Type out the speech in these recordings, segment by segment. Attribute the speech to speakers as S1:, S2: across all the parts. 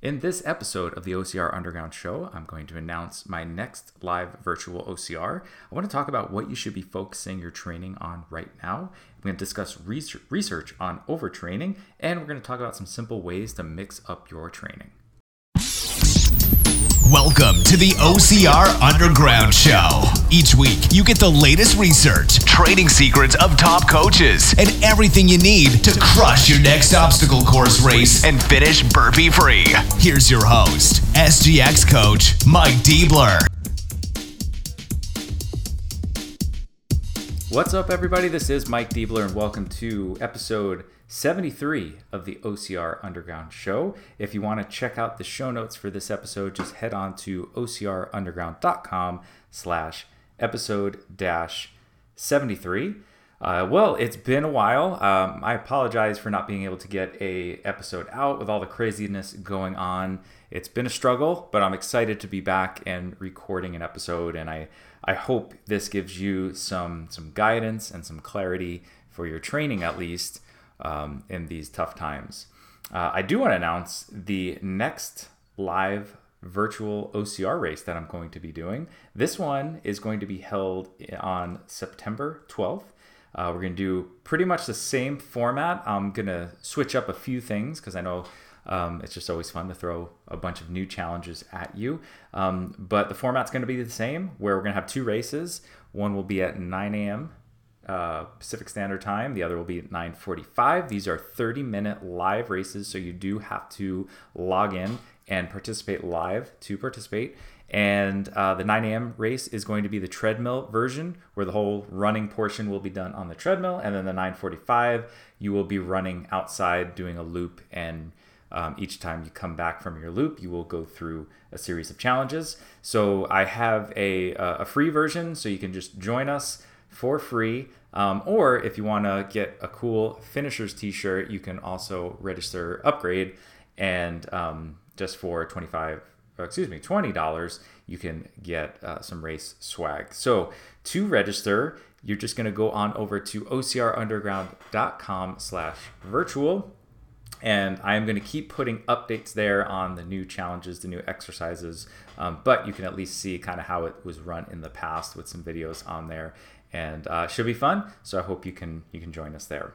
S1: In this episode of the OCR Underground Show, I'm going to announce my next live virtual OCR. I want to talk about what you should be focusing your training on right now. I'm going to discuss research on overtraining, and we're going to talk about some simple ways to mix up your training.
S2: Welcome to the OCR Underground Show. Each week, you get the latest research, training secrets of top coaches, and everything you need to crush your next obstacle course race and finish burpee free. Here's your host, SGX coach Mike Diebler.
S1: What's up, everybody? This is Mike Diebler, and welcome to episode 73 of the OCR Underground Show. If you want to check out the show notes for this episode, just head on to ocrunderground.com slash episode dash 73. Uh, well, it's been a while. Um, I apologize for not being able to get a episode out with all the craziness going on. It's been a struggle, but I'm excited to be back and recording an episode, and I I hope this gives you some some guidance and some clarity for your training at least um, in these tough times. Uh, I do want to announce the next live virtual OCR race that I'm going to be doing. This one is going to be held on September 12th. Uh, we're going to do pretty much the same format. I'm going to switch up a few things because I know um, it's just always fun to throw a bunch of new challenges at you. Um, but the format's going to be the same, where we're going to have two races. One will be at 9 a.m. Uh, Pacific Standard Time. The other will be at 9:45. These are 30-minute live races, so you do have to log in and participate live to participate. And uh, the 9 a.m. race is going to be the treadmill version, where the whole running portion will be done on the treadmill, and then the 9:45 you will be running outside doing a loop and um, each time you come back from your loop, you will go through a series of challenges. So I have a, a free version, so you can just join us for free. Um, or if you want to get a cool finishers t-shirt, you can also register upgrade and um, just for 25 excuse me $20 you can get uh, some race swag so to register you're just going to go on over to ocrunderground.com slash virtual and I am going to keep putting updates there on the new challenges, the new exercises. Um, but you can at least see kind of how it was run in the past with some videos on there, and uh, should be fun. So I hope you can you can join us there.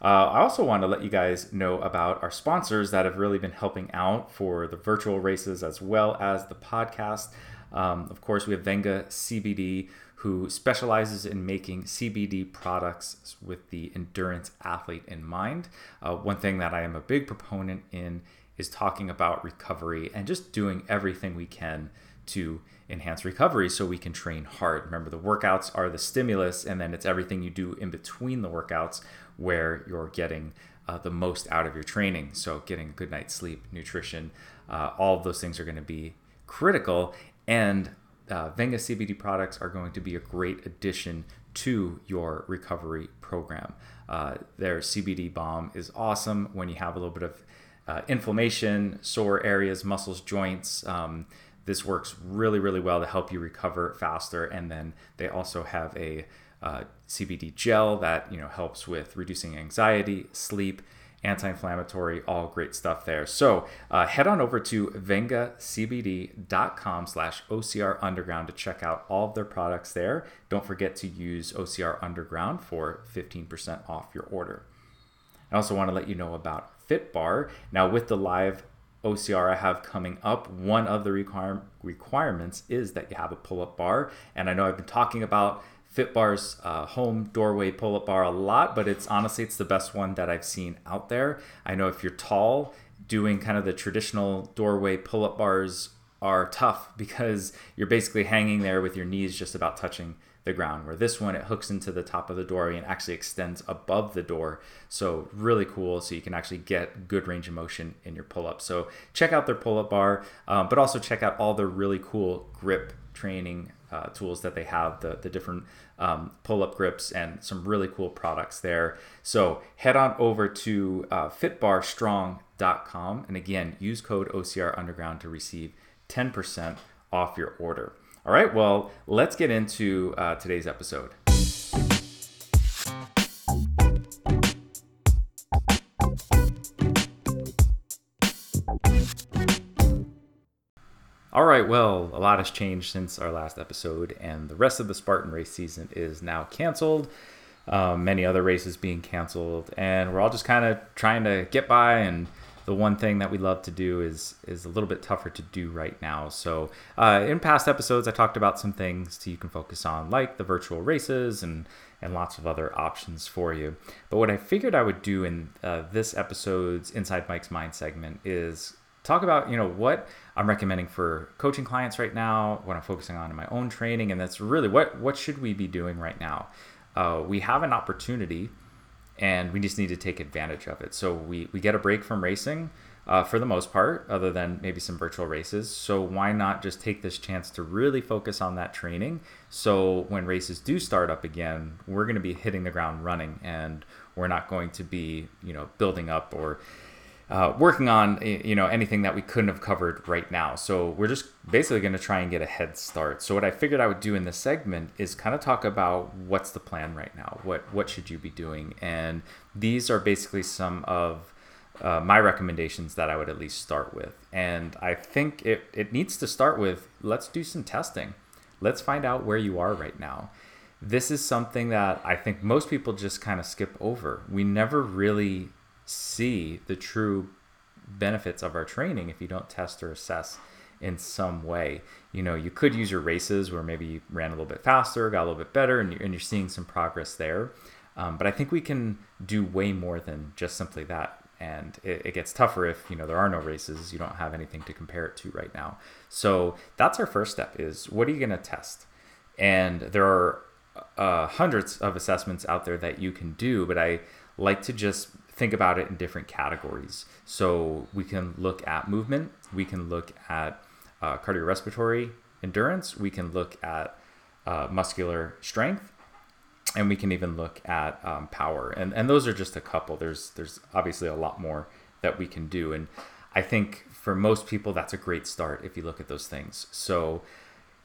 S1: Uh, I also want to let you guys know about our sponsors that have really been helping out for the virtual races as well as the podcast. Um, of course, we have Venga CBD, who specializes in making CBD products with the endurance athlete in mind. Uh, one thing that I am a big proponent in is talking about recovery and just doing everything we can to enhance recovery so we can train hard. Remember, the workouts are the stimulus, and then it's everything you do in between the workouts where you're getting uh, the most out of your training. So, getting a good night's sleep, nutrition, uh, all of those things are going to be critical. And uh, Venga CBD products are going to be a great addition to your recovery program. Uh, their CBD balm is awesome when you have a little bit of uh, inflammation, sore areas, muscles, joints. Um, this works really, really well to help you recover faster. And then they also have a uh, CBD gel that you know helps with reducing anxiety, sleep, anti-inflammatory, all great stuff there. So uh, head on over to vengacbd.com slash OCR Underground to check out all of their products there. Don't forget to use OCR Underground for 15% off your order. I also want to let you know about FitBar. Now with the live OCR I have coming up, one of the require- requirements is that you have a pull-up bar. And I know I've been talking about FitBar's uh, home doorway pull-up bar a lot, but it's honestly it's the best one that I've seen out there. I know if you're tall, doing kind of the traditional doorway pull-up bars are tough because you're basically hanging there with your knees just about touching the ground. Where this one it hooks into the top of the doorway and actually extends above the door. So really cool. So you can actually get good range of motion in your pull-up. So check out their pull-up bar, um, but also check out all their really cool grip training uh, tools that they have, the, the different um, pull up grips, and some really cool products there. So head on over to uh, fitbarstrong.com and again, use code OCR Underground to receive 10% off your order. All right, well, let's get into uh, today's episode. All right, well, a lot has changed since our last episode, and the rest of the Spartan race season is now canceled. Um, many other races being canceled, and we're all just kind of trying to get by. And the one thing that we love to do is is a little bit tougher to do right now. So, uh, in past episodes, I talked about some things you can focus on, like the virtual races and and lots of other options for you. But what I figured I would do in uh, this episode's Inside Mike's Mind segment is talk about you know what I'm recommending for coaching clients right now, what I'm focusing on in my own training, and that's really what what should we be doing right now. Uh, we have an opportunity, and we just need to take advantage of it. So we we get a break from racing. Uh, for the most part, other than maybe some virtual races. So, why not just take this chance to really focus on that training? So, when races do start up again, we're going to be hitting the ground running and we're not going to be, you know, building up or uh, working on you know anything that we couldn't have covered right now. So we're just basically going to try and get a head start. So what I figured I would do in this segment is kind of talk about what's the plan right now. What what should you be doing? And these are basically some of uh, my recommendations that I would at least start with. And I think it, it needs to start with let's do some testing. Let's find out where you are right now. This is something that I think most people just kind of skip over. We never really see the true benefits of our training if you don't test or assess in some way. You know, you could use your races where maybe you ran a little bit faster, got a little bit better, and you're, and you're seeing some progress there. Um, but I think we can do way more than just simply that. And it, it, gets tougher if you know there are no races, you don't have anything to compare it to right now. So that's our first step: is what are you going to test? And there are uh, hundreds of assessments out there that you can do, but I like to just think about it in different categories. So we can look at movement, we can look at uh, cardiorespiratory endurance, we can look at uh, muscular strength, and we can even look at um, power. And and those are just a couple. There's there's obviously a lot more that we can do. And I think for most people that's a great start if you look at those things. So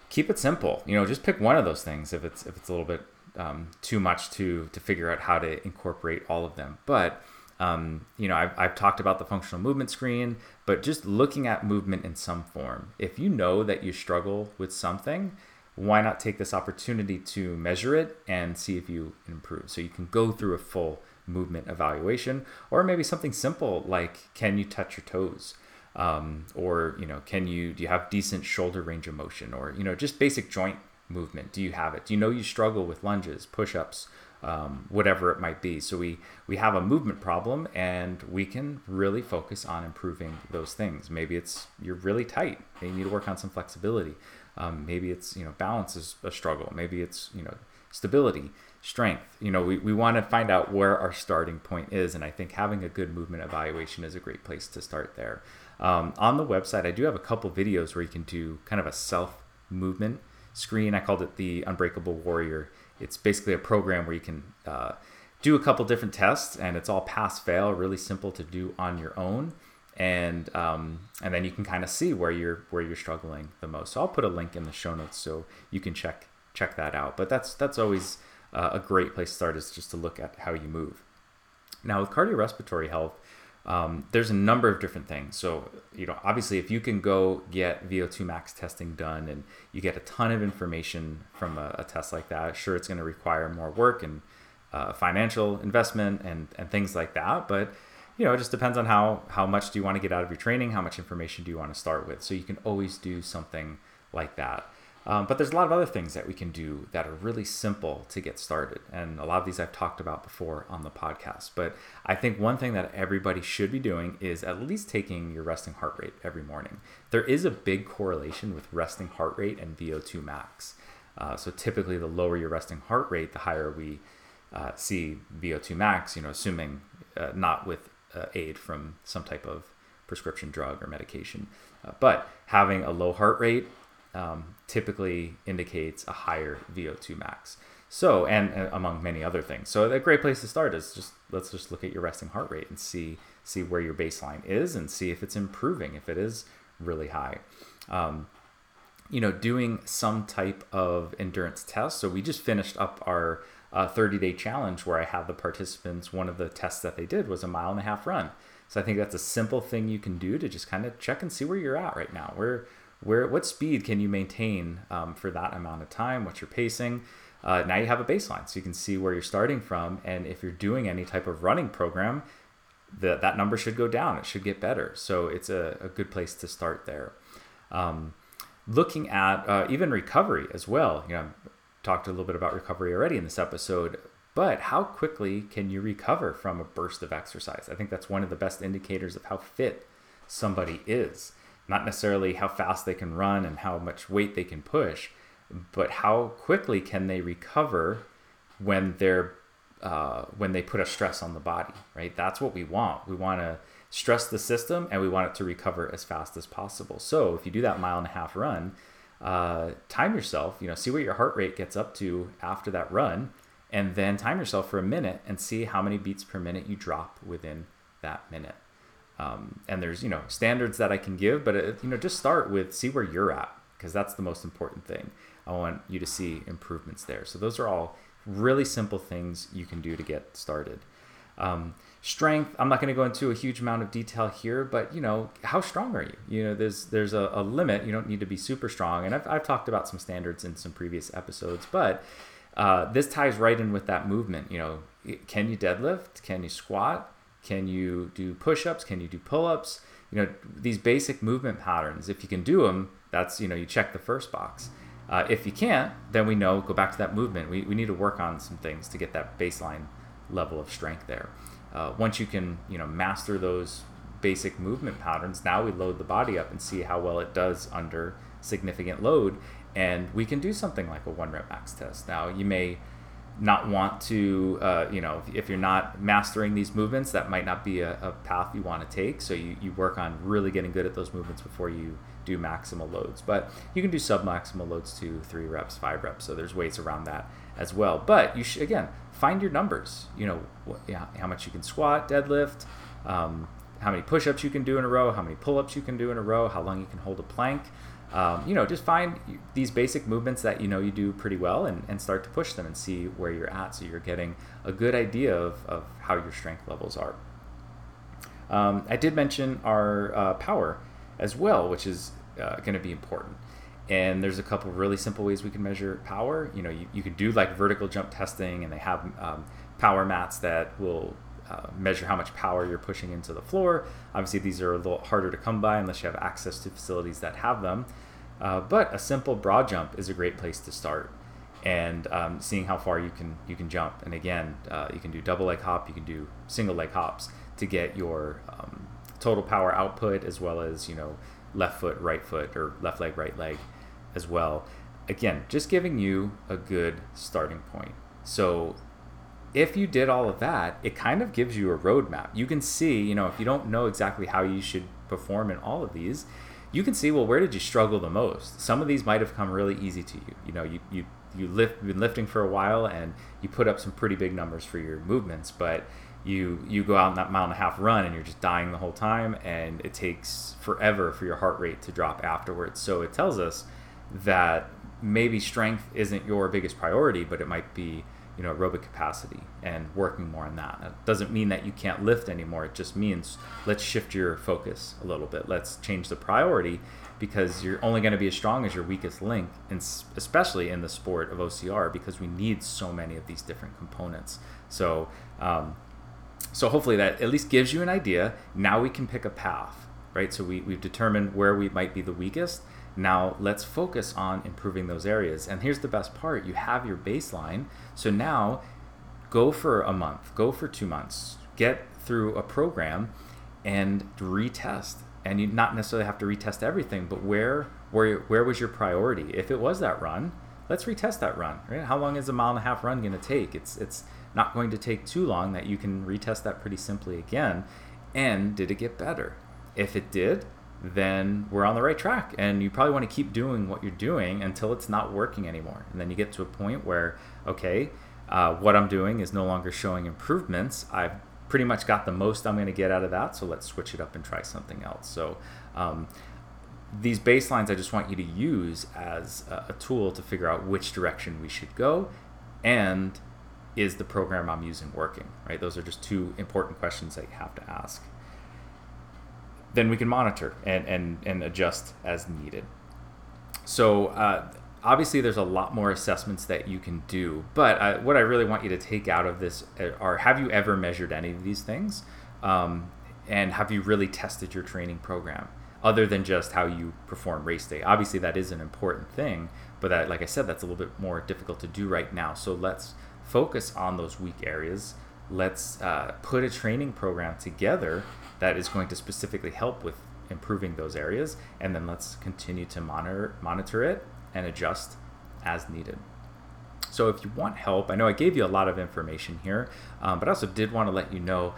S1: keep it simple. You know, just pick one of those things if it's if it's a little bit um, too much to to figure out how to incorporate all of them. But um, you know, I've, I've talked about the functional movement screen, but just looking at movement in some form. If you know that you struggle with something, why not take this opportunity to measure it and see if you improve? So you can go through a full movement evaluation, or maybe something simple like can you touch your toes? Um, or you know, can you do you have decent shoulder range of motion, or you know, just basic joint movement? Do you have it? Do you know you struggle with lunges, push-ups, um, whatever it might be. So we we have a movement problem, and we can really focus on improving those things. Maybe it's you're really tight, you need to work on some flexibility. Um, maybe it's you know balance is a struggle. Maybe it's you know stability, strength. You know we, we want to find out where our starting point is, and I think having a good movement evaluation is a great place to start there. Um, on the website, I do have a couple videos where you can do kind of a self movement screen. I called it the Unbreakable Warrior it's basically a program where you can uh, do a couple different tests, and it's all pass fail, really simple to do on your own, and um, and then you can kind of see where you're where you're struggling the most. So I'll put a link in the show notes so you can check check that out. But that's that's always uh, a great place to start is just to look at how you move. Now with cardiorespiratory health, um, there's a number of different things. So, you know, obviously, if you can go get VO2 max testing done and you get a ton of information from a, a test like that, sure, it's going to require more work and uh, financial investment and, and things like that. But, you know, it just depends on how, how much do you want to get out of your training, how much information do you want to start with. So, you can always do something like that. Um, but there's a lot of other things that we can do that are really simple to get started. And a lot of these I've talked about before on the podcast. But I think one thing that everybody should be doing is at least taking your resting heart rate every morning. There is a big correlation with resting heart rate and VO2 max. Uh, so typically, the lower your resting heart rate, the higher we uh, see VO2 max, you know, assuming uh, not with uh, aid from some type of prescription drug or medication. Uh, but having a low heart rate um, typically indicates a higher VO2 max. So, and, and, among many other things. So, a great place to start is just let's just look at your resting heart rate and see see where your baseline is and see if it's improving. If it is really high, um, you know, doing some type of endurance test. So, we just finished up our uh, 30 day challenge where I had the participants. One of the tests that they did was a mile and a half run. So I think that's a simple thing you can do to just kind of check and see where you're at right now. Where, where, what speed can you maintain um, for that amount of time? What's your pacing? Uh, now you have a baseline, so you can see where you're starting from, and if you're doing any type of running program, that that number should go down. It should get better. So it's a, a good place to start there. Um, looking at uh, even recovery as well. You know, I talked a little bit about recovery already in this episode, but how quickly can you recover from a burst of exercise? I think that's one of the best indicators of how fit somebody is. Not necessarily how fast they can run and how much weight they can push, but how quickly can they recover when they're uh, when they put a stress on the body, right? That's what we want. We want to stress the system and we want it to recover as fast as possible. So if you do that mile and a half run, uh, time yourself, you know, see what your heart rate gets up to after that run, and then time yourself for a minute and see how many beats per minute you drop within that minute. Um, and there's, you know, standards that I can give, but, it, uh, you know, just start with see where you're at because that's the most important thing. I want you to see improvements there. So those are all really simple things you can do to get started. Um, strength i'm not going to go into a huge amount of detail here but you know how strong are you you know there's there's a, a, limit you don't need to be super strong and I've, I've talked about some standards in some previous episodes but uh, this ties right in with that movement you know can you deadlift can you squat can you do push-ups? Can you do pull-ups? You know these basic movement patterns if you can do them that's you know you check the first box. Uh, if you can't then we know go back to that movement. We, we need to work on some things to get that baseline level of strength there. Uh, once you can you know master those basic movement patterns now we load the body up and see how well it does under significant load and we can do something like a one rep max test. Now you may not want to uh, you know if, you're not mastering these movements that might not be a, a path you want to take so you, you work on really getting good at those movements before you do maximal loads but you can do sub-maximal loads to three reps five reps so there's ways around that as well but you should again find your numbers. You know, yeah, how much you can squat, deadlift, um, how many push-ups you can do in a row, how many pull-ups you can do in a row, how long you can hold a plank. Um, you know, just find these basic movements that you know you do pretty well and, and start to push them and see where you're at. So you're getting a good idea of, of how your strength levels are. Um, I did mention our uh, power as well, which is uh, going to be important. And there's a couple of really simple ways we can measure power. You know you, you could do like vertical jump testing and they have um, power mats that will uh, measure how much power you're pushing into the floor. Obviously these are a little harder to come by unless you have access to facilities that have them uh, but a simple broad jump is a great place to start and um, seeing how far you can you can jump and again uh, you can do double leg hop you can do single leg hops to get your um, total power output as well as you know left foot right foot or left leg right leg as well. Again, just giving you a good starting point. So if you did all of that, it kind of gives you a roadmap. You can see, you know, if you don't know exactly how you should perform in all of these, you can see, well, where did you struggle the most? Some of these might have come really easy to you. You know, you, you, you lift, been lifting for a while and you put up some pretty big numbers for your movements, but you you go out in that mile and a half run and you're just dying the whole time and it takes forever for your heart rate to drop afterwards. So it tells us that maybe strength isn't your biggest priority, but it might be you know aerobic capacity and working more on that. It doesn't mean that you can't lift anymore. It just means let's shift your focus a little bit. Let's change the priority because you're only going to be as strong as your weakest link, and especially in the sport of OCR because we need so many of these different components. So. Um, so hopefully that at least gives you an idea. Now we can pick a path, right? So we, we've determined where we might be the weakest now let's focus on improving those areas. And here's the best part you have your baseline. So now go for a month, go for two months, get through a program and retest. And you not necessarily have to retest everything, but where where where was your priority? If it was that run, let's retest that run. Right? How long is a mile and a half run going to take? It's it's not going to take too long that you can retest that pretty simply again. And did it get better? If it did, then we're on the right track. And you probably want to keep doing what you're doing until it's not working anymore. And then you get to a point where, okay, uh, what I'm doing is no longer showing improvements. I've pretty much got the most I'm going to get out of that. So let's switch it up and try something else. So, um, these baselines I just want you to use as a, tool to figure out which direction we should go and is the program I'm using working, right? Those are just two important questions that you have to ask. Then we can monitor and, and, and adjust as needed. So, uh, obviously, there's a lot more assessments that you can do, but I, what I really want you to take out of this uh, are have you ever measured any of these things? Um, and have you really tested your training program other than just how you perform race day? Obviously, that is an important thing, but that, like I said, that's a little bit more difficult to do right now. So, let's focus on those weak areas. Let's uh, put a training program together that is going to specifically help with improving those areas, and then let's continue to monitor monitor it and adjust as needed. So if you want help, I know I gave you a lot of information here, um, but I also did want to let you know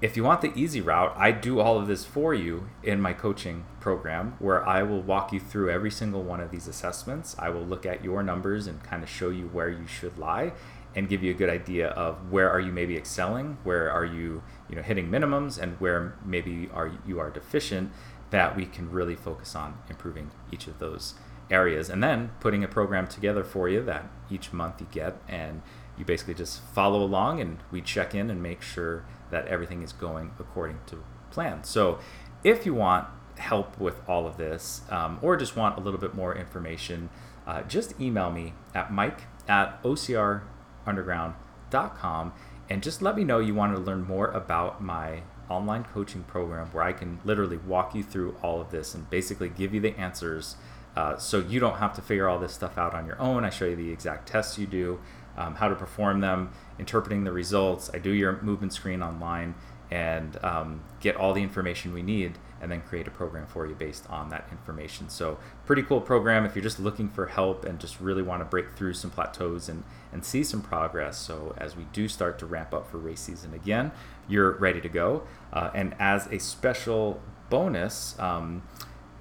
S1: if you want the easy route, I do all of this for you in my coaching program where I will walk you through every single one of these assessments. I will look at your numbers and kind of show you where you should lie and give you a good idea of where are you maybe excelling, where are you, you know, hitting minimums and where maybe are you are deficient that we can really focus on improving each of those areas and then putting a program together for you that each month you get and you basically just follow along and we check in and make sure that everything is going according to plan. So if you want help with all of this um, or just want a little bit more information, uh, just email me at mike at ocrunderground.com and just let me know you want to learn more about my online coaching program where I can literally walk you through all of this and basically give you the answers uh, so you don't have to figure all this stuff out on your own. I show you the exact tests you do, um, how to perform them, interpreting the results. I do your movement screen online and um, get all the information we need and then create a program for you based on that information. So, pretty cool program if you're just looking for help and just really want to break through some plateaus and, and see some progress. So, as we do start to ramp up for race season again, you're ready to go. Uh, and as a special bonus, um,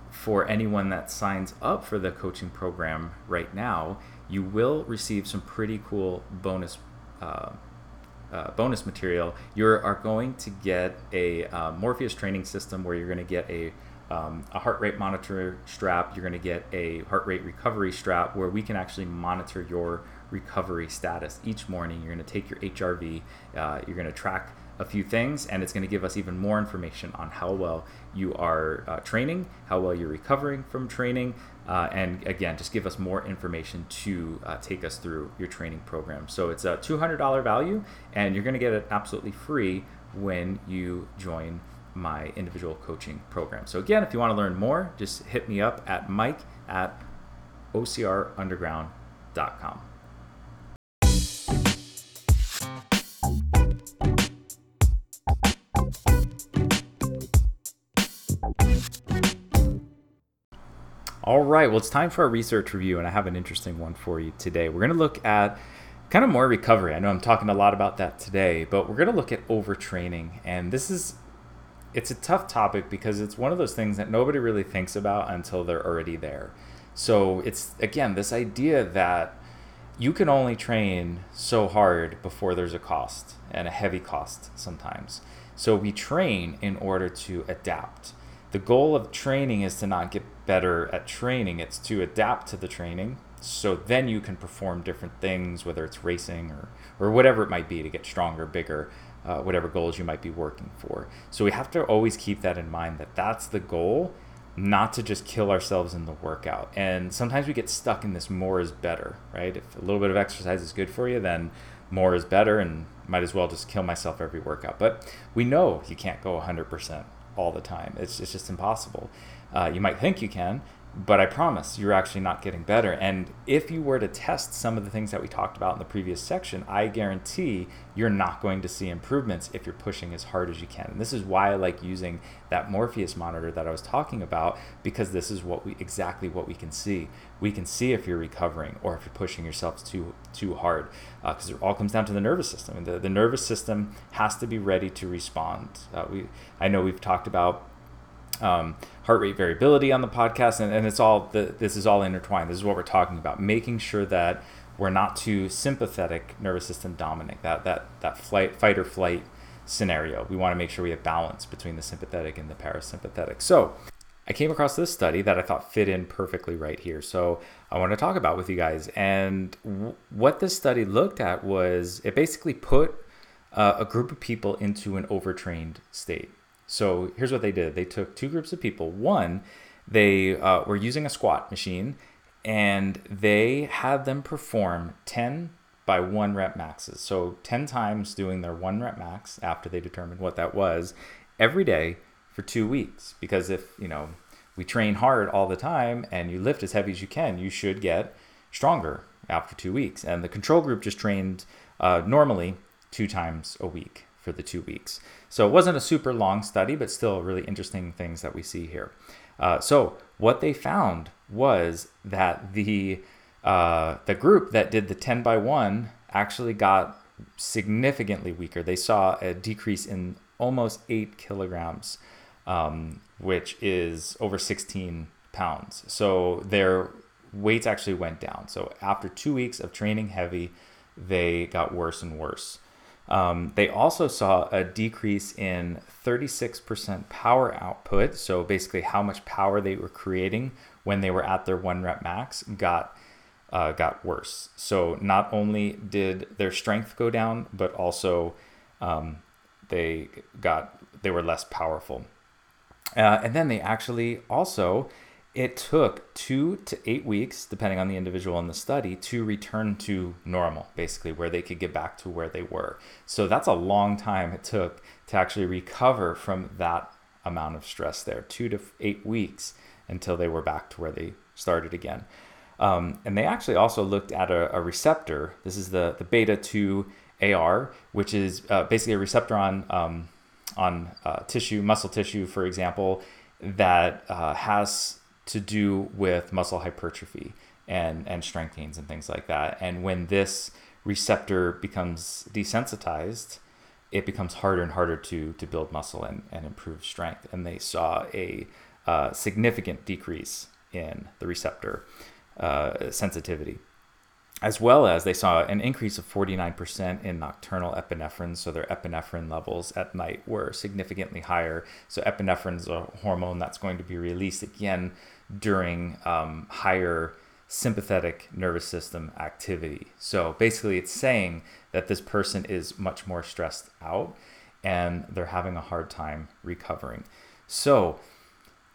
S1: for anyone that signs up for the coaching program right now, you will receive some pretty cool bonus uh, uh, bonus material. You are going to get a uh, Morpheus training system where you're going to get a um, a heart rate monitor strap. You're going to get a heart rate recovery strap where we can actually monitor your recovery status each morning. You're going to take your HRV. Uh, you're going to track a few things, and it's going to give us even more information on how well you are uh, training, how well you're recovering from training, uh, and again, just give us more information to uh, take us through your training program. So it's a $200 value, and you're going to get it absolutely free when you join my individual coaching program. So again, if you want to learn more, just hit me up at mike at ocrunderground.com. All right, well, it's time for a research review, and I have an interesting one for you today. We're going to look at kind of more recovery. I know I'm talking a lot about that today, but we're going to look at overtraining. And this is it's a tough topic because it's one of those things that nobody really thinks about until they're already there. So it's again this idea that you can only train so hard before there's a cost and a heavy cost sometimes. So we train in order to adapt the goal of training is to not get better at training, it's to adapt to the training. So then you can perform different things, whether it's racing or, or whatever it might be to get stronger, bigger, uh, whatever goals you might be working for. So we have to always keep that in mind that that's the goal, not to just kill ourselves in the workout. And sometimes we get stuck in this more is better, right? If a little bit of exercise is good for you, then more is better and might as well just kill myself every workout. But we know you can't go 100% all the time. It's, it's just impossible. Uh, you might think you can, but I promise you're actually not getting better. And if you were to test some of the things that we talked about in the previous section, I guarantee you're not going to see improvements if you're pushing as hard as you can. And this is why I like using that Morpheus monitor that I was talking about because this is what we exactly what we can see. We can see if you're recovering or if you're pushing yourself too too hard because uh, it all comes down to the nervous system. And the, the nervous system has to be ready to respond. Uh, we I know we've talked about um, heart rate variability on the podcast, and, and it's all the, this is all intertwined. This is what we're talking about, making sure that we're not too sympathetic nervous system dominant. That that that flight, fight or flight scenario. We want to make sure we have balance between the sympathetic and the parasympathetic. So. I came across this study that I thought fit in perfectly right here. So I want to talk about with you guys. And w- what this study looked at was it basically put uh, a group of people into an overtrained state. So here's what they did they took two groups of people. One, they uh, were using a squat machine and they had them perform 10 by one rep maxes. So 10 times doing their one rep max after they determined what that was every day for two weeks. Because if, you know, we train hard all the time and you lift as heavy as you can, you should get stronger after two weeks. And the control group just trained uh, normally two times a week for the two weeks. So it wasn't a super long study, but still really interesting things that we see here. Uh, so what they found was that the uh, the group that did the 10 by 1 actually got significantly weaker. They saw a decrease in almost 8 kilograms, um, which is over 16 pounds. So their weights actually went down. So after two weeks of training heavy, they got worse and worse. Um, they also saw a decrease in 36% power output. So basically, how much power they were creating when they were at their one rep max got uh, got worse. So not only did their strength go down, but also um, they got they were less powerful. Uh, and then they actually also it took two to eight weeks, depending on the individual in the study, to return to normal, basically, where they could get back to where they were. So that's a long time it took to actually recover from that amount of stress there, two to eight weeks until they were back to where they started again. Um, and they actually also looked at a, a, receptor. This is the, the beta 2 AR, which is uh, basically a receptor on, um, on uh, tissue, muscle tissue, for example, that uh, has to do with muscle hypertrophy and, and strength gains and things like that. And when this receptor becomes desensitized, it becomes harder and harder to, to build muscle and, and improve strength. And they saw a uh, significant decrease in the receptor uh, sensitivity as well as they saw an increase of 49% in nocturnal epinephrine. So their epinephrine levels at night were significantly higher. So epinephrine is a hormone that's going to be released again during um, higher sympathetic nervous system activity. So basically, it's saying that this person is much more stressed out and they're having a hard time recovering. So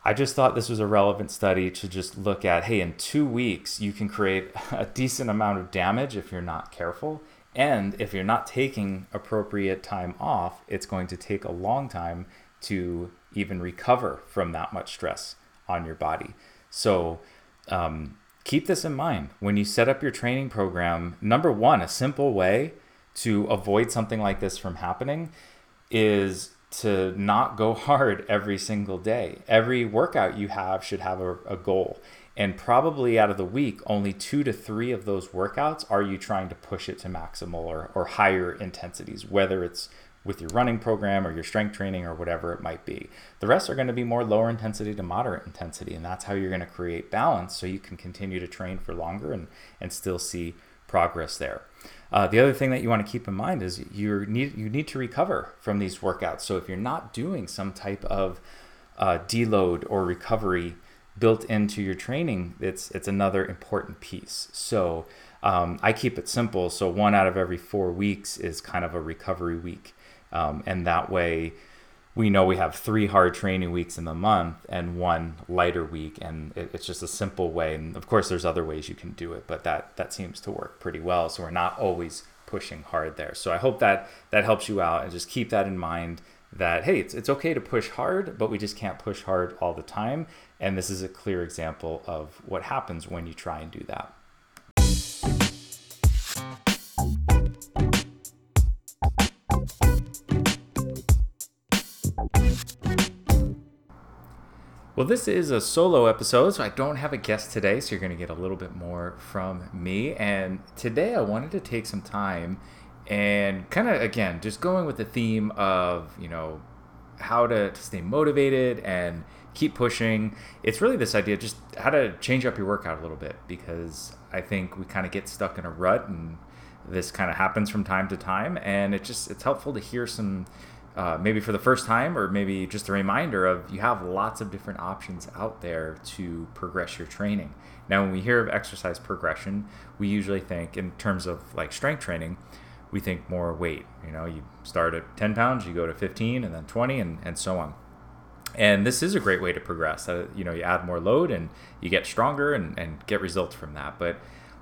S1: I just thought this was a relevant study to just look at hey, in two weeks, you can create a decent amount of damage if you're not careful. And if you're not taking appropriate time off, it's going to take a long time to even recover from that much stress on your body. So, um, keep this in mind when you set up your training program. Number one, a simple way to avoid something like this from happening is to not go hard every single day. Every workout you have should have a, a, goal. And probably out of the week, only two to three of those workouts are you trying to push it to maximal or, or higher intensities, whether it's with your running program or your strength training or whatever it might be. The rest are going to be more lower intensity to moderate intensity. And that's how you're going to create balance so you can continue to train for longer and, and still see progress there. Uh, the other thing that you want to keep in mind is you need you need to recover from these workouts. So if you're not doing some type of uh, deload or recovery built into your training, it's it's another important piece. So um, I keep it simple. So one out of every four weeks is kind of a recovery week, um, and that way we know we have three hard training weeks in the month and one lighter week. And it, it's just a simple way. And of course there's other ways you can do it but that that seems to work pretty well. So we're not always pushing hard there. So i hope that that helps you out and just keep that in mind that hey it's, it's okay to push hard but we just can't push hard all the time. And this is a clear example of what happens when you try and do that Well, this is a solo episode, so I don't have a guest today, so you're going to get a little bit more from me. And today I wanted to take some time and kind of, again, just going with the theme of, you know, how to, to stay motivated and keep pushing. It's really this idea just how to change up your workout a little bit because I think we kind of get stuck in a rut and this kind of happens from time to time and it just it's helpful to hear some uh, maybe for the first time, or maybe just a reminder of you have lots of different options out there to progress your training. Now, when we hear of exercise progression, we usually think in terms of like strength training, we think more weight. You know, you start at 10 pounds, you go to 15, and then 20, and, and so on. And this is a great way to progress. Uh, you know, you add more load and you get stronger and, and get results from that. But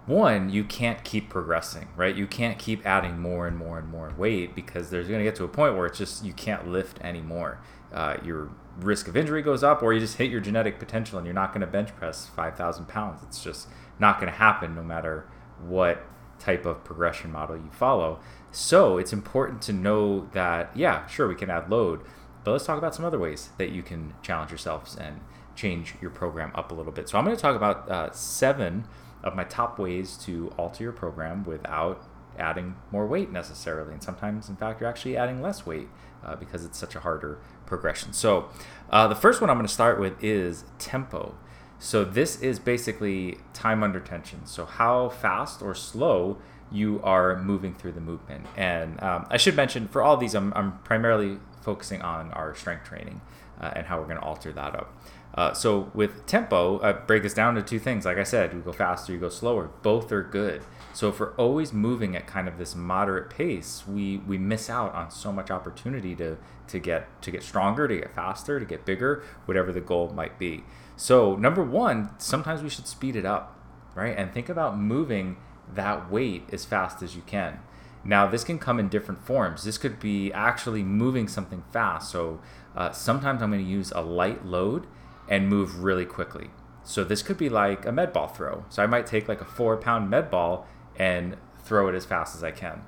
S1: one, you can't keep progressing, right? You can't keep adding more and more and more weight because there's going to get to a point where it's just you can't lift anymore. Uh, your risk of injury goes up, or you just hit your genetic potential and you're not going to bench press 5,000 pounds. It's just not going to happen no matter what type of progression model you follow. So it's important to know that, yeah, sure, we can add load, but let's talk about some other ways that you can challenge yourselves and change your program up a little bit. So I'm going to talk about uh, seven of my top ways to alter your program without adding more weight necessarily. And sometimes, in fact, you're actually adding less weight uh, because it's such a harder progression. So uh, the first one I'm going to start with is tempo. So this is basically time under tension. So how fast or slow you are moving through the movement. And um, I should mention for all these, I'm, I'm primarily focusing on our strength training uh, and how we're going to alter that up. Uh, so with tempo, I break this down to two things. Like I said, you go faster, you go slower. Both are good. So if we're always moving at kind of this moderate pace, we we miss out on so much opportunity to to get to get stronger, to get faster, to get bigger, whatever the goal might be. So number one, sometimes we should speed it up, right? And think about moving that weight as fast as you can. Now, this can come in different forms. This could be actually moving something fast. So uh, sometimes I'm going to use a light load and move really quickly. So this could be like a med ball throw. So I might take like a four pound med ball and throw it as fast as I can.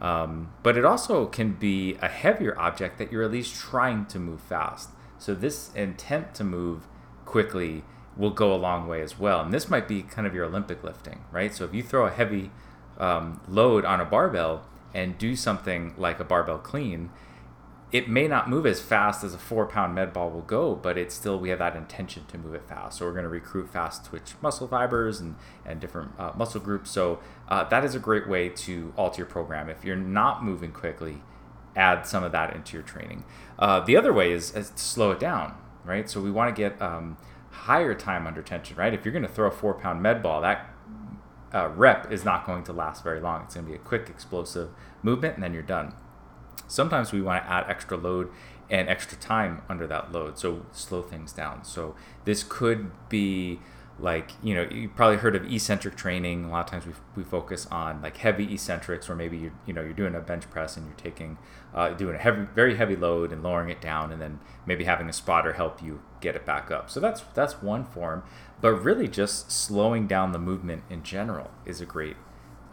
S1: Um, but it also can be a heavier object that you're at least trying to move fast. So this intent to move quickly will go a long way as well. And this might be kind of your Olympic lifting, right? So if you throw a heavy um, load on a barbell and do something like a barbell clean, it may not move as fast as a four pound med ball will go, but it's still, we have that intention to move it fast. So we're going to recruit fast twitch muscle fibers and, and different uh, muscle groups. So uh, that is a great way to alter your program. If you're not moving quickly, add some of that into your training. Uh, the other way is, is, to slow it down, right? So we want to get um, higher time under tension, right? If you're going to throw a four pound med ball, that uh, rep is not going to last very long. It's going to be a quick, explosive movement, and then you're done. Sometimes we want to add extra load and extra time under that load, so slow things down. So this could be like you know you probably heard of eccentric training. A lot of times we, we focus on like heavy eccentrics or maybe you you know you're doing a bench press and you're taking uh, doing a heavy very heavy load and lowering it down and then maybe having a spotter help you get it back up. So that's that's one form. But really just slowing down the movement in general is a great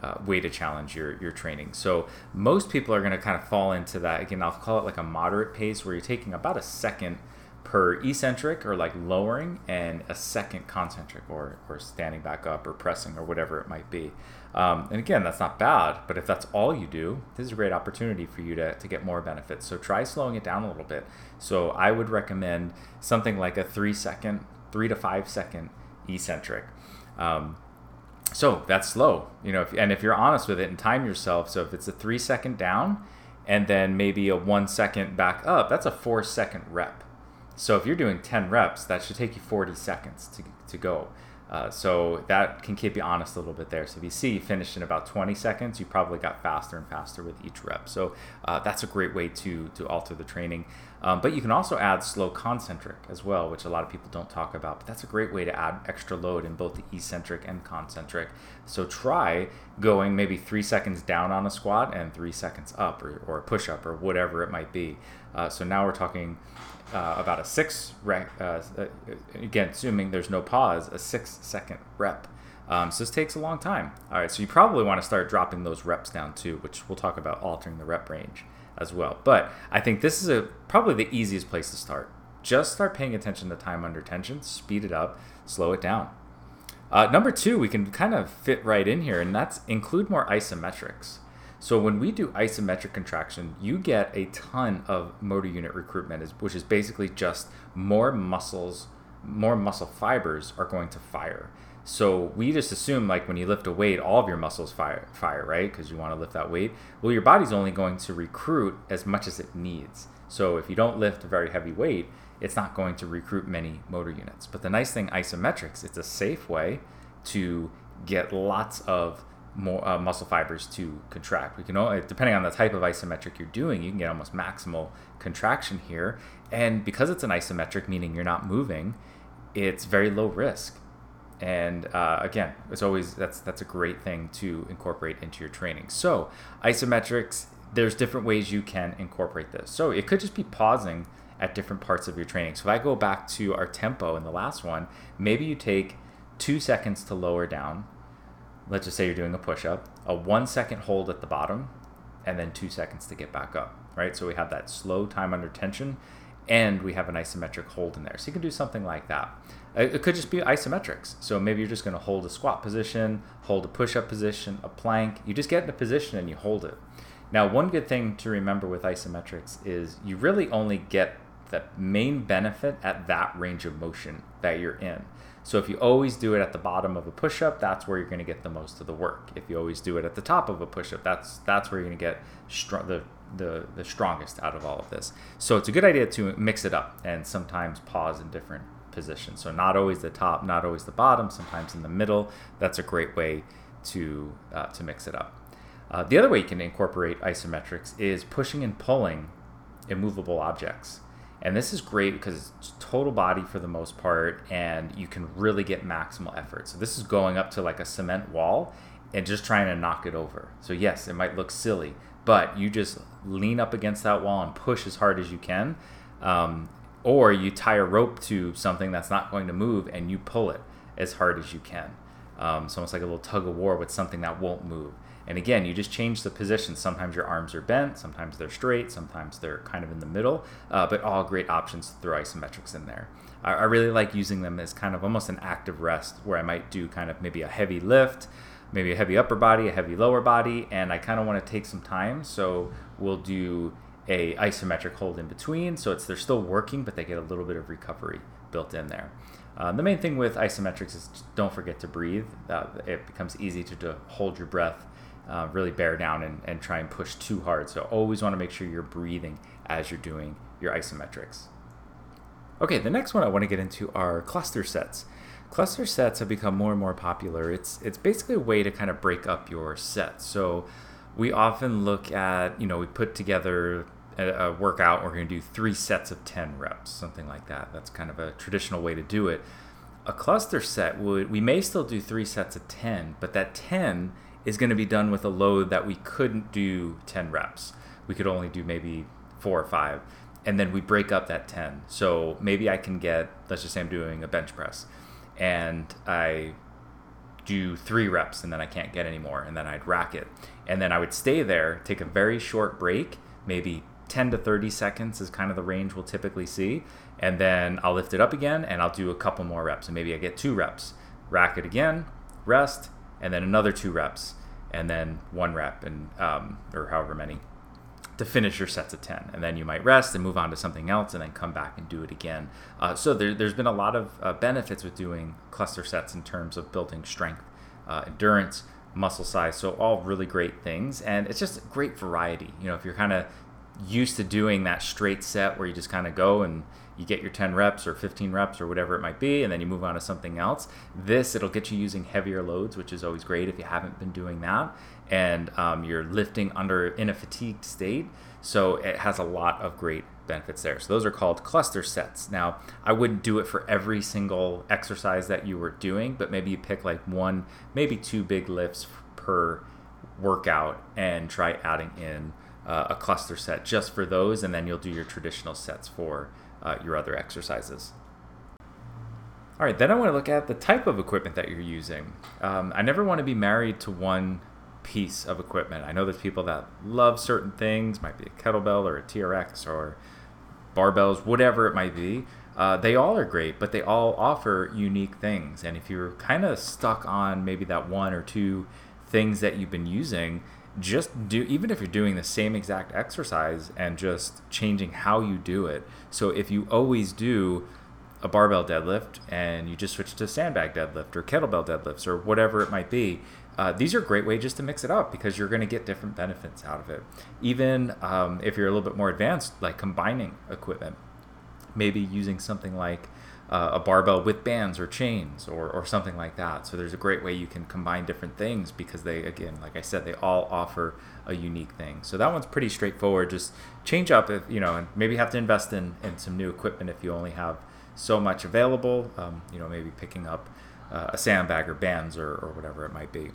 S1: uh, way to challenge your your training. So most people are going to kind of fall into that. Again, I'll call it like a moderate pace where you're taking about a second per eccentric or like lowering and a second concentric or, or standing back up or pressing or whatever it might be. Um, and again, that's not bad, but if that's all you do, this is a great opportunity for you to, to get more benefits. So try slowing it down a little bit. So I would recommend something like a three second, three to five second eccentric. Um, so that's slow, you know. If, and if you're honest with it and time yourself, so if it's a three second down, and then maybe a one second back up, that's a four second rep. So if you're doing 10 reps, that should take you 40 seconds to, to go. Uh, so that can keep you honest a little bit there. So if you see you finished in about 20 seconds, you probably got faster and faster with each rep. So uh, that's a great way to to alter the training. Um, but you can also add slow concentric as well, which a lot of people don't talk about. But that's a great way to add extra load in both the eccentric and concentric. So try going maybe three seconds down on a squat and three seconds up, or, or a push up, or whatever it might be. Uh, so now we're talking uh, about a six rep, uh, uh, again, assuming there's no pause, a six second rep. Um, so this takes a long time. All right, so you probably want to start dropping those reps down too, which we'll talk about altering the rep range as well. But I think this is a probably the easiest place to start. Just start paying attention to time under tension, speed it up, slow it down. Uh, number two, we can kind of fit right in here, and that's include more isometrics. So when we do isometric contraction, you get a ton of motor unit recruitment, which is basically just more muscles, more muscle fibers are going to fire. So we just assume like when you lift a weight, all of your muscles fire, fire, right? Because you want to lift that weight. Well, your body's only going to recruit as much as it needs. So if you don't lift a very heavy weight, it's not going to recruit many motor units. But the nice thing, isometrics, it's a safe way to get lots of more uh, muscle fibers to contract. We can only, depending on the type of isometric you're doing, you can get almost maximal contraction here. And because it's an isometric, meaning you're not moving, it's very low risk. And uh, again, it's always that's that's a great thing to incorporate into your training. So isometrics, there's different ways you can incorporate this. So it could just be pausing at different parts of your training. So if I go back to our tempo in the last one, maybe you take two seconds to lower down. Let's just say you're doing a push up, a one second hold at the bottom, and then two seconds to get back up, right? So we have that slow time under tension and we have an isometric hold in there. So you can do something like that. It could just be isometrics. So maybe you're just going to hold a squat position, hold a push up position, a plank. You just get in a position and you hold it. Now, one good thing to remember with isometrics is you really only get the main benefit at that range of motion that you're in. So if you always do it at the bottom of a push-up, that's where you're going to get the most of the work. If you always do it at the top of a push-up, that's that's where you're going to get str- the, the the strongest out of all of this. So it's a good idea to mix it up and sometimes pause in different positions. So not always the top, not always the bottom, sometimes in the middle. That's a great way to uh, to mix it up. Uh, the other way you can incorporate isometrics is pushing and pulling immovable objects. And this is great because it's total body for the most part, and you can really get maximal effort. So this is going up to like a cement wall and just trying to knock it over. So yes, it might look silly, but you just lean up against that wall and push as hard as you can. Um, or you tie a rope to something that's not going to move and you pull it as hard as you can. Um, it's almost like a little tug of war with something that won't move. And again, you just change the position. Sometimes your arms are bent, sometimes they're straight, sometimes they're kind of in the middle, uh, but all great options to throw isometrics in there. I, I really like using them as kind of almost an active rest where I might do kind of maybe a heavy lift, maybe a heavy upper body, a heavy lower body, and I kind of want to take some time. So we'll do a isometric hold in between. So it's they're still working, but they get a little bit of recovery built in there. Uh, the main thing with isometrics is don't forget to breathe. Uh, it becomes easy to, to hold your breath uh, really bear down and, and try and push too hard. So always want to make sure you're breathing as you're doing your isometrics. Okay, the next one I want to get into are cluster sets. Cluster sets have become more and more popular. It's it's basically a way to kind of break up your sets. So we often look at, you know, we put together a, a workout, we're going to do three sets of 10 reps, something like that. That's kind of a traditional way to do it. A cluster set would, we may still do three sets of 10, but that 10 is going to be done with a load that we couldn't do 10 reps. We could only do maybe four or five. And then we break up that 10. So maybe I can get, let's just say I'm doing a bench press and I do three reps and then I can't get any more. And then I'd rack it. And then I would stay there, take a very short break, maybe 10 to 30 seconds is kind of the range we'll typically see. And then I'll lift it up again and I'll do a couple more reps. And maybe I get two reps, rack it again, rest, and then another two reps, and then one rep, and um, or however many, to finish your sets of ten. And then you might rest and move on to something else, and then come back and do it again. Uh, so there, has been a lot of uh, benefits with doing cluster sets in terms of building strength, uh, endurance, muscle size. So all really great things, and it's just great variety. You know, if you're kind of used to doing that straight set where you just kind of go and you get your 10 reps or 15 reps or whatever it might be, and then you move on to something else. This, it'll get you using heavier loads, which is always great if you haven't been doing that. And um, you're lifting under in a fatigued state. So it has a lot of great benefits there. So those are called cluster sets. Now, I wouldn't do it for every single exercise that you were doing, but maybe you pick like one, maybe two big lifts per workout and try adding in uh, a cluster set just for those, and then you'll do your traditional sets for uh, your other exercises. All right, then I want to look at the type of equipment that you're using. Um, I never want to be married to one piece of equipment. I know there's people that love certain things, might be a kettlebell or a TRX or barbells, whatever it might be. Uh, they all are great, but they all offer unique things. And if you're kind of stuck on maybe that one or two things that you've been using, just do even if you're doing the same exact exercise and just changing how you do it. So if you always do a barbell deadlift and you just switch to sandbag deadlift or kettlebell deadlifts or whatever it might be, uh, these are great ways just to mix it up because you're going to get different benefits out of it. Even um, if you're a little bit more advanced, like combining equipment, maybe using something like uh, a barbell with bands or chains or, or something like that. So there's a great way you can combine different things because they, again, like I said, they all offer a unique thing. So that one's pretty straightforward. Just change up if, you know, and maybe have to invest in, in some new equipment if you only have so much available. Um, you know, maybe picking up uh, a sandbag or bands or, or whatever it might be.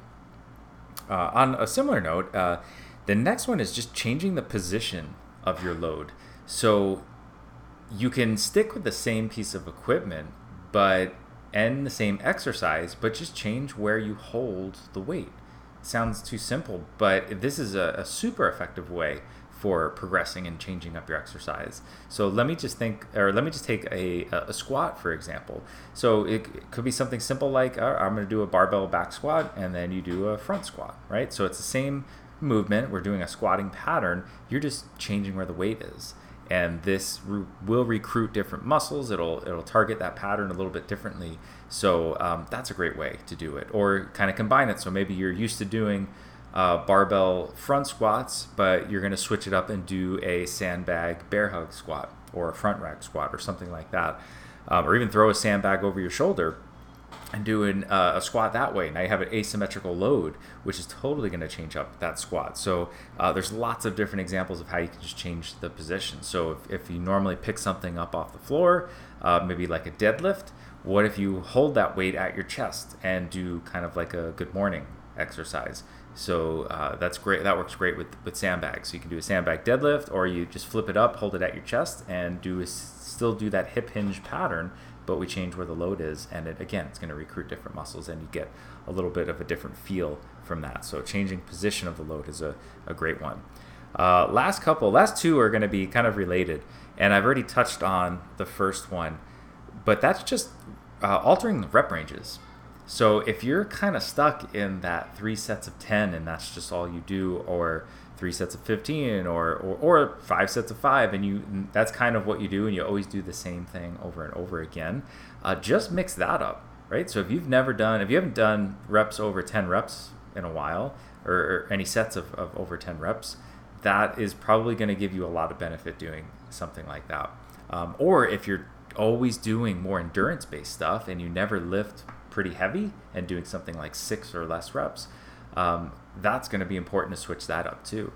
S1: Uh, on a similar note, uh, the next one is just changing the position of your load. So you can stick with the same piece of equipment, but and the same exercise, but just change where you hold the weight. Sounds too simple, but this is a, a super effective way for progressing and changing up your exercise. So let me just think, or let me just take a, a squat for example. So it, could be something simple like uh, I'm going to do a barbell back squat, and then you do a front squat, right? So it's the same movement. We're doing a squatting pattern. You're just changing where the weight is and this re- will recruit different muscles. It'll it'll target that pattern a little bit differently. So um, that's a great way to do it, or kind of combine it. So maybe you're used to doing uh, barbell front squats, but you're going to switch it up and do a sandbag bear hug squat or a front rack squat or something like that, um, or even throw a sandbag over your shoulder and doing uh, a squat that way. Now you have an asymmetrical load, which is totally going to change up that squat. So uh, there's lots of different examples of how you can just change the position. So if, if you normally pick something up off the floor, uh, maybe like a deadlift, what if you hold that weight at your chest and do kind of like a good morning exercise? So uh, that's great. That works great with, with sandbags. So you can do a sandbag deadlift, or you just flip it up, hold it at your chest, and do a, still do that hip hinge pattern but we change where the load is and it again it's going to recruit different muscles and you get a little bit of a different feel from that. So changing position of the load is a, a great one. Uh, last couple last two are going to be kind of related and i've already touched on the first one but that's just uh, altering the rep ranges. So if you're kind of stuck in that three sets of 10 and that's just all you do or three sets of 15 or, or, or five sets of five and you that's kind of what you do and you always do the same thing over and over again. Uh, just mix that up right? So if you've never done if you haven't done reps over 10 reps in a while or, or any sets of, of over 10 reps that is probably going to give you a lot of benefit doing something like that. Um, or if you're always doing more endurance based stuff and you never lift pretty heavy and doing something like six or less reps um, that's going to be important to switch that up too.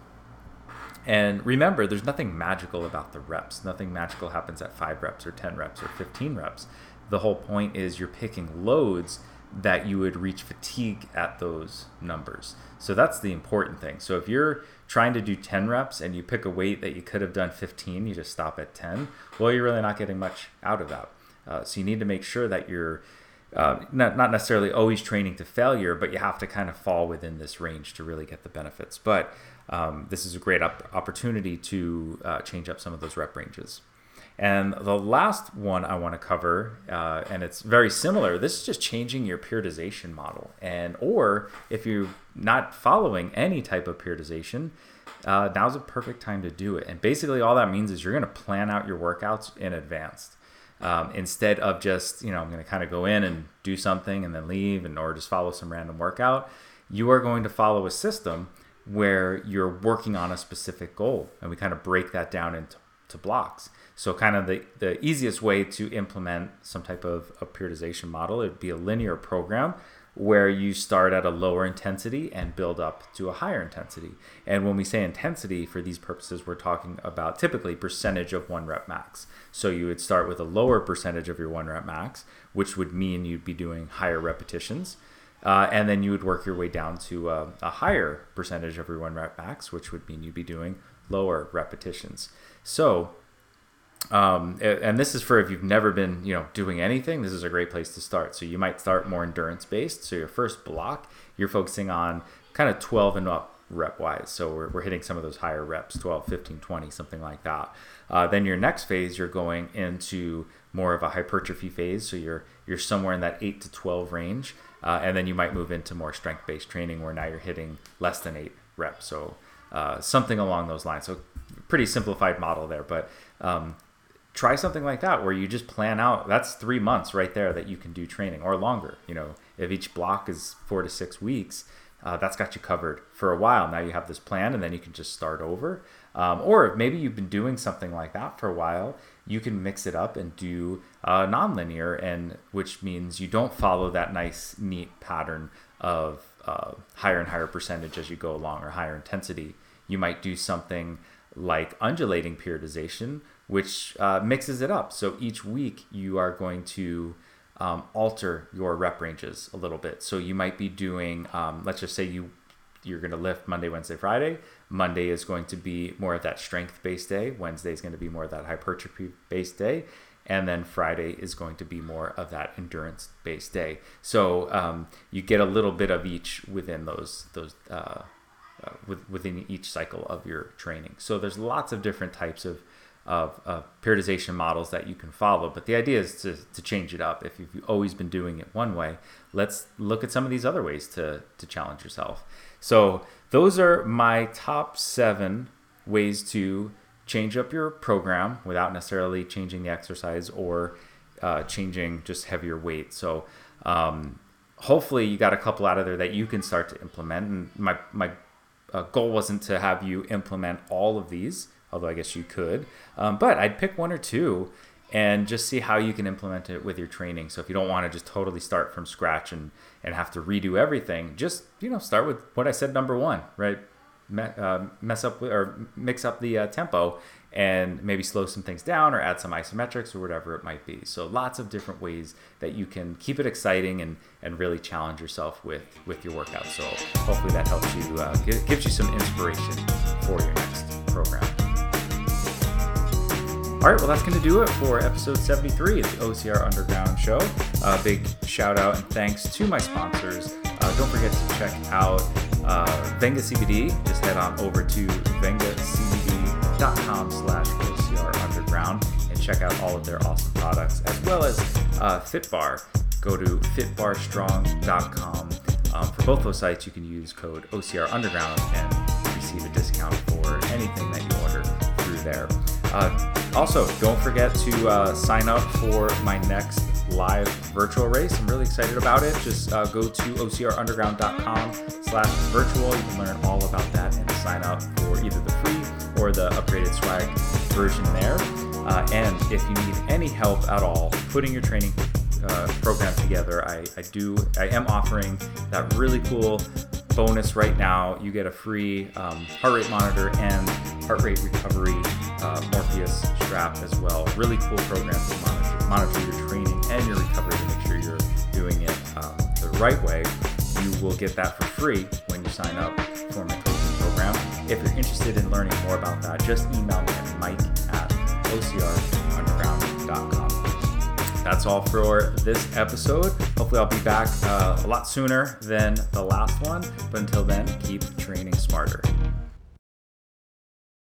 S1: And remember, there's nothing magical about the reps. Nothing magical happens at five reps or 10 reps or 15 reps. The whole point is you're picking loads that you would reach fatigue at those numbers. So that's the important thing. So if you're trying to do 10 reps and you pick a weight that you could have done 15, you just stop at 10, well, you're really not getting much out of that. Uh, so you need to make sure that you're uh, not, not necessarily always training to failure, but you have to kind of fall within this range to really get the benefits. But um, this is a great op- opportunity to uh, change up some of those rep ranges. And the last one I want to cover, uh, and it's very similar. This is just changing your periodization model, and or if you're not following any type of periodization, uh, now's a perfect time to do it. And basically, all that means is you're going to plan out your workouts in advance um, instead of just you know i'm going to kind of go in and do something and then leave and or just follow some random workout you are going to follow a system where you're working on a specific goal and we kind of break that down into to blocks. So kind of the, the easiest way to implement some type of a periodization model it would be a linear program where you start at a lower intensity and build up to a higher intensity. And when we say intensity for these purposes, we're talking about typically percentage of one rep max. So you would start with a lower percentage of your one rep max, which would mean you'd be doing higher repetitions. Uh, and then you would work your way down to a, a higher percentage of your one rep max, which would mean you'd be doing lower repetitions. So um, and this is for if you've never been, you know, doing anything. This is a great place to start. So you might start more endurance based. So your first block, you're focusing on kind of 12 and up rep wise. So we're, we're hitting some of those higher reps, 12, 15, 20, something like that. Uh, then your next phase, you're going into more of a hypertrophy phase. So you're you're somewhere in that 8 to 12 range. Uh, and then you might move into more strength based training where now you're hitting less than eight reps. So uh, something along those lines. So pretty simplified model there, but um, try something like that where you just plan out that's three months right there that you can do training or longer you know if each block is four to six weeks uh, that's got you covered for a while now you have this plan and then you can just start over Um, or maybe you've been doing something like that for a while. You can mix it up and do uh, nonlinear, and which means you don't follow that nice, neat pattern of uh, higher and higher percentage as you go along or higher intensity. You might do something like undulating periodization, which uh, mixes it up. So each week you are going to um, alter your rep ranges a little bit. So you might be doing, um, let's just say you you're going to lift Monday, Wednesday, Friday. Monday is going to be more of that strength based day. Wednesday is going to be more of that hypertrophy based day. And then Friday is going to be more of that endurance based day. So um, you get a little bit of each within those those uh, uh, with, within each cycle of your training. So there's lots of different types of of, of periodization models that you can follow. But the idea is to, to change it up. If you've always been doing it one way, let's look at some of these other ways to, to challenge yourself. So those are my top seven ways to change up your program without necessarily changing the exercise or uh, changing just heavier weight. So um, hopefully you got a couple out of there that you can start to implement. And my my uh, goal wasn't to have you implement all of these although I guess you could. Um, but I'd pick one or two and just see how you can implement it with your training. So if you don't want to just totally start from scratch and, and have to redo everything, just you know start with what I said number one, right? Me, uh, mess up or mix up the uh, tempo and maybe slow some things down or add some isometrics or whatever it might be. So lots of different ways that you can keep it exciting and, and really challenge yourself with, with your workout. So hopefully that helps you, uh, gives you some inspiration for your next program. All right, well, that's going to do it for episode 73 of the OCR Underground Show. A uh, big shout out and thanks to my sponsors. Uh, don't forget to check out uh, Venga CBD. Just head on over to vengacbd.com slash OCR Underground and check out all of their awesome products, as well as uh, FitBar. Go to fitbarstrong.com. Um, for both those sites, you can use code OCR Underground and receive a discount for anything that you order through there. Uh, also, don't forget to uh, sign up for my next live virtual race. I'm really excited about it. Just uh, go to ocrunderground.com slash virtual. You can learn all about that and sign up for either the free or the upgraded swag version there. Uh, and if you need any help at all putting your training uh, program together, I, I do I am offering that really cool bonus right now. You get a free um, heart rate monitor and heart rate recovery uh, Morpheus strap as well. Really cool program to monitor, monitor your training and your recovery to make sure you're doing it um, the right way. You will get that for free when you sign up for my coaching program. If you're interested in learning more about that, just email me at mike at ocrunderground.com. That's all for this episode. Hopefully, I'll be back uh, a lot sooner than the last one. But until then, keep training smarter.